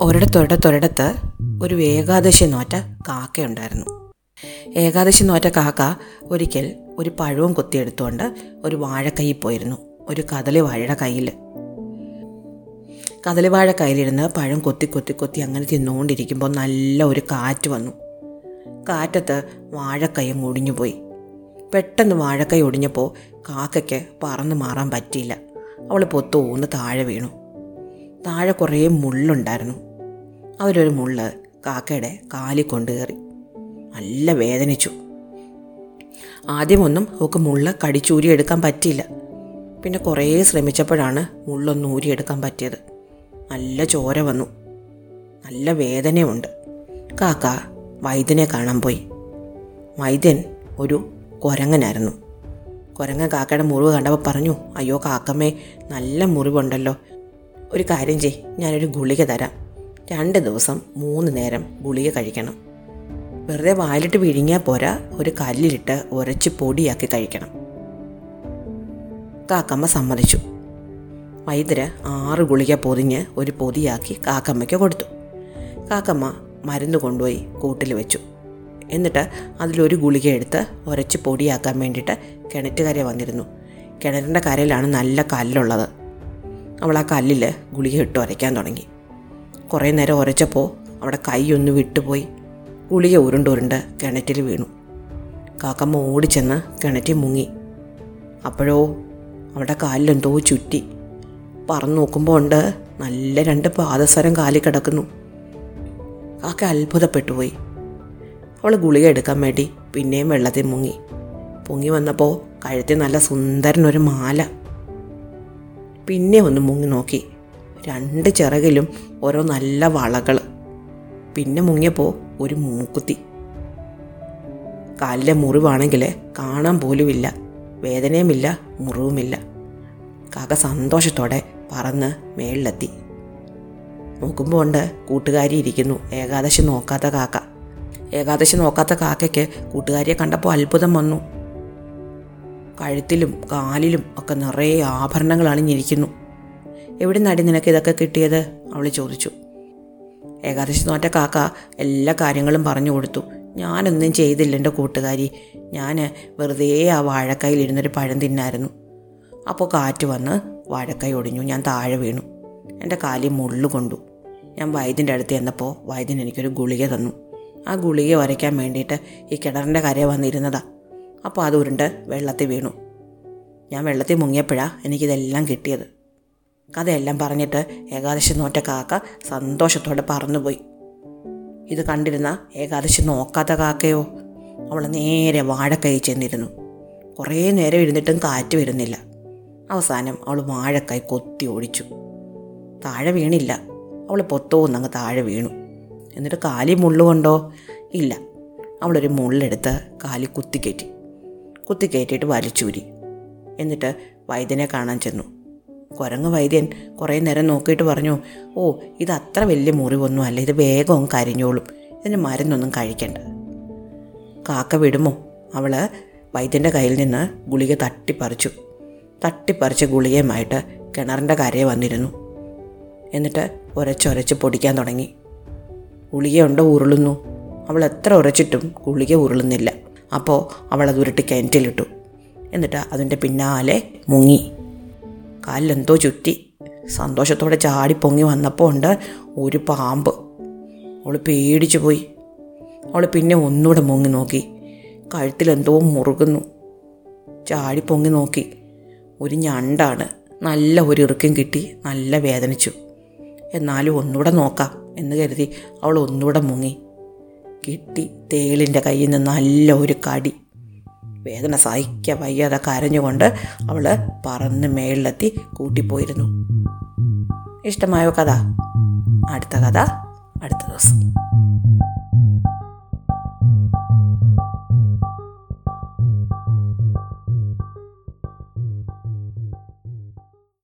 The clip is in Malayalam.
ഒരിടത്തൊരിടത്തൊരിടത്ത് ഒരു ഏകാദശി നോറ്റ കാക്കയുണ്ടായിരുന്നു. ഏകാദശി നോറ്റ കാക്ക ഒരിക്കൽ ഒരു പഴവും കൊത്തിയെടുത്തുകൊണ്ട് ഒരു വാഴക്കൈ പോയിരുന്നു. ഒരു കദളി വാഴയുടെ കയ്യിൽ കദളി വാഴ കയ്യിലിരുന്ന് പഴം കൊത്തി കൊത്തി കൊത്തി അങ്ങനെ തിന്നുകൊണ്ടിരിക്കുമ്പോൾ നല്ല ഒരു കാറ്റ് വന്നു. കാറ്റത്ത് വാഴക്കൈയും ഒടിഞ്ഞു പോയി. പെട്ടെന്ന് വാഴക്കൈ ഒടിഞ്ഞപ്പോൾ കാക്കയ്ക്ക് പറന്ന് മാറാൻ പറ്റിയില്ല. അവൾ പൊത്തോന്ന് താഴെ വീണു. താഴെ കുറേ മുള്ളുണ്ടായിരുന്നു. അവരൊരു മുള്ള് കാക്കയുടെ കാലിൽ കൊണ്ടു കയറി നല്ല വേദനിച്ചു. ആദ്യമൊന്നും അവൾക്ക് മുള്ള കടിച്ചൂരിയെടുക്കാൻ പറ്റിയില്ല. പിന്നെ കുറേ ശ്രമിച്ചപ്പോഴാണ് മുള്ളൊന്ന് ഊരിയെടുക്കാൻ പറ്റിയത്. നല്ല ചോര വന്നു. നല്ല വേദനയുണ്ട് കാക്ക വൈദ്യനെ കാണാൻ പോയി. വൈദ്യൻ ഒരു കുരങ്ങനായിരുന്നു. കുരങ്ങൻ കാക്കയുടെ മുറിവ് കണ്ടപ്പോൾ പറഞ്ഞു അയ്യോ കാക്കമ്മേ നല്ല മുറിവുണ്ടല്ലോ. ഒരു കാര്യം ചെയ് ഞാനൊരു ഗുളിക തരാം. രണ്ട് ദിവസം മൂന്ന് നേരം ഗുളിക കഴിക്കണം. വെറുതെ വായിലിട്ട് വിഴുങ്ങിയാൽ പോരാ ഒരു കല്ലിലിട്ട് ഉരച്ച് പൊടിയാക്കി കഴിക്കണം. കാക്കമ്മ സമ്മതിച്ചു. വൈദ്യര് ആറ് ഗുളിക പൊതിഞ്ഞ് ഒരു പൊതിയാക്കി കാക്കമ്മയ്ക്ക് കൊടുത്തു. കാക്കമ്മ മരുന്ന് കൊണ്ടുപോയി കൂട്ടിൽ വെച്ചു. എന്നിട്ട് അതിലൊരു ഗുളിക എടുത്ത് ഉരച്ച് പൊടിയാക്കാൻ വേണ്ടിയിട്ട് കിണറ്റുകരയെ വന്നിരുന്നു. കിണറിന്റെ കരയിലാണ് നല്ല കല്ലുള്ളത്. അവൾ ആ കല്ലിൽ ഗുളിക ഇട്ട് ഉരയ്ക്കാൻ തുടങ്ങി. കുറേ നേരം ഉരച്ചപ്പോൾ അവിടെ കൈയൊന്ന് വിട്ടുപോയി. ഗുളിക ഉരുണ്ടുരുണ്ട് കിണറ്റിൽ വീണു. കാക്കമ്മ ഓടിച്ചെന്ന് കിണറ്റിൽ മുങ്ങി. അപ്പോഴോ അവിടെ കാലിലെന്തോ ചുറ്റി. പറന്ന് നോക്കുമ്പോൾ ഉണ്ട് നല്ല രണ്ട് പാദസരം കാലിൽ കിടക്കുന്നു. കാക്ക അത്ഭുതപ്പെട്ടു പോയി അവൾ ഗുളിക എടുക്കാൻ വേണ്ടി പിന്നെയും വെള്ളത്തിൽ മുങ്ങി. പൊങ്ങി വന്നപ്പോൾ കഴുത്തിൽ നല്ല സുന്ദരനൊരു മാല. പിന്നെ ഒന്ന് മുങ്ങി നോക്കി. രണ്ട് ചിറകിലും ഓരോ നല്ല വളകൾ. പിന്നെ മുങ്ങിയപ്പോൾ ഒരു മൂക്കുത്തി. കാലിലെ മുറിവാണെങ്കിൽ കാണാൻ പോലുമില്ല. വേദനയുമില്ല മുറിവുമില്ല. കാക്ക സന്തോഷത്തോടെ പറന്ന് മേളിലെത്തി. നോക്കുമ്പോൾ ഉണ്ട് കൂട്ടുകാരി ഇരിക്കുന്നു. ഏകാദശി നോക്കാത്ത കാക്ക. ഏകാദശി നോക്കാത്ത കാക്കയ്ക്ക് കൂട്ടുകാരിയെ കണ്ടപ്പോൾ അത്ഭുതം വന്നു. കഴുത്തിലും കാലിലും ഒക്കെ നിറയെ ആഭരണങ്ങൾ അണിഞ്ഞിരിക്കുന്നു. എവിടെ നടി നിനക്ക് ഇതൊക്കെ കിട്ടിയത്? അവൾ ചോദിച്ചു. ഏകാദശി നോറ്റ കാക്ക എല്ലാ കാര്യങ്ങളും പറഞ്ഞു കൊടുത്തു. ഞാനൊന്നും ചെയ്തില്ല എന്റെ കൂട്ടുകാരി. ഞാൻ വെറുതെ ആ വാഴക്കൈയിലിരുന്നൊരു പഴം തിന്നായിരുന്നു. അപ്പോൾ കാറ്റ് വന്ന് വാഴക്കൈ ഒടിഞ്ഞു. ഞാൻ താഴെ വീണു. എന്റെ കാലി മുള്ളു കൊണ്ടു. ഞാൻ വൈദ്യന്റെ അടുത്ത് ചെന്നപ്പോൾ വൈദ്യൻ എനിക്കൊരു ഗുളിക തന്നു. ആ ഗുളിക വരയ്ക്കാൻ വേണ്ടിയിട്ട് ഈ കിണറിന്റെ കരയെ വന്നിരുന്നതാ. അപ്പോൾ അത് ഉരുണ്ട് വെള്ളത്തിൽ വീണു. ഞാൻ വെള്ളത്തിൽ മുങ്ങിയപ്പോഴാണ് എനിക്കിതെല്ലാം കിട്ടിയത്. കഥയെല്ലാം പറഞ്ഞിട്ട് ഏകാദശി നോറ്റ കാക്ക സന്തോഷത്തോടെ പറന്നുപോയി. ഇത് കണ്ടിരുന്ന ഏകാദശി നോക്കാത്ത കാക്കയോ? അവൾ നേരെ വാഴക്കൈ ചെന്നിരുന്നു. കുറേ നേരം ഇരുന്നിട്ടും കാറ്റ് വരുന്നില്ല. അവസാനം അവൾ വാഴക്കൈ കൊത്തി ഓടിച്ചു താഴെ വീണില്ല. അവൾ പൊത്തോന്നങ്ങ് താഴെ വീണു. എന്നിട്ട് കാലി മുള്ളുകൊണ്ടോ ഇല്ല. അവളൊരു മുള്ളെടുത്ത് കാലി കുത്തിക്കയറ്റി കുത്തിക്കയറ്റിയിട്ട് വലിച്ചൂരി എന്നിട്ട് വൈദ്യനെ കാണാൻ ചെന്നു. കുരങ്ങ് വൈദ്യൻ കുറേ നേരം നോക്കിയിട്ട് പറഞ്ഞു ഓ ഇത് അത്ര വലിയ മുറിവൊന്നും അല്ല. ഇത് വേഗം കരിഞ്ഞോളും. ഇതിന് മരുന്നൊന്നും കഴിക്കണ്ട. കാക്ക വിടുമോ? അവൾ വൈദ്യന്റെ കയ്യിൽ നിന്ന് ഗുളിക തട്ടിപ്പറിച്ചു. തട്ടിപ്പറിച്ച ഗുളികയുമായിട്ട് കിണറിന്റെ കരയെ വന്നിരുന്നു. എന്നിട്ട് ഉരച്ചൊരച്ച് പൊടിക്കാൻ തുടങ്ങി. ഗുളികയുണ്ടോ ഉരുളുന്നു. അവൾ എത്ര ഉരച്ചിട്ടും ഗുളിക ഉരുളുന്നില്ല. അപ്പോൾ അവൾ അത് ഉരുട്ടി കിണറ്റിലിട്ടു. എന്നിട്ട് അതിന്റെ പിന്നാലെ മുങ്ങി. കാലിലെന്തോ ചുറ്റി. സന്തോഷത്തോടെ ചാടി പൊങ്ങി വന്നപ്പോൾ ഉണ്ട് ഒരു പാമ്പ്. അവൾ പേടിച്ചു പോയി. അവൾ പിന്നെ ഒന്നുകൂടെ മുങ്ങി നോക്കി. കഴുത്തിലെന്തോ മുറുകുന്നു. ചാടി പൊങ്ങി നോക്കി. ഒരു ഞണ്ടാണ്. നല്ല ഒരു ഇറുക്കം കിട്ടി. നല്ല വേദനിച്ചു. എന്നാലും ഒന്നുകൂടെ നോക്കാം. എന്ന് കരുതി അവൾ ഒന്നുകൂടെ മുങ്ങി. കിട്ടി തേളിന്റെ കയ്യിൽ നിന്ന് നല്ല ഒരു കടി. വേദന സഹിക്ക വയ്യാതെ കരഞ്ഞുകൊണ്ട് അവൾ പറന്ന് മേളിലെത്തി കൂട്ടിപ്പോയിരുന്നു. ഇഷ്ടമായോ കഥ? അടുത്ത കഥ. അടുത്ത ദിവസം.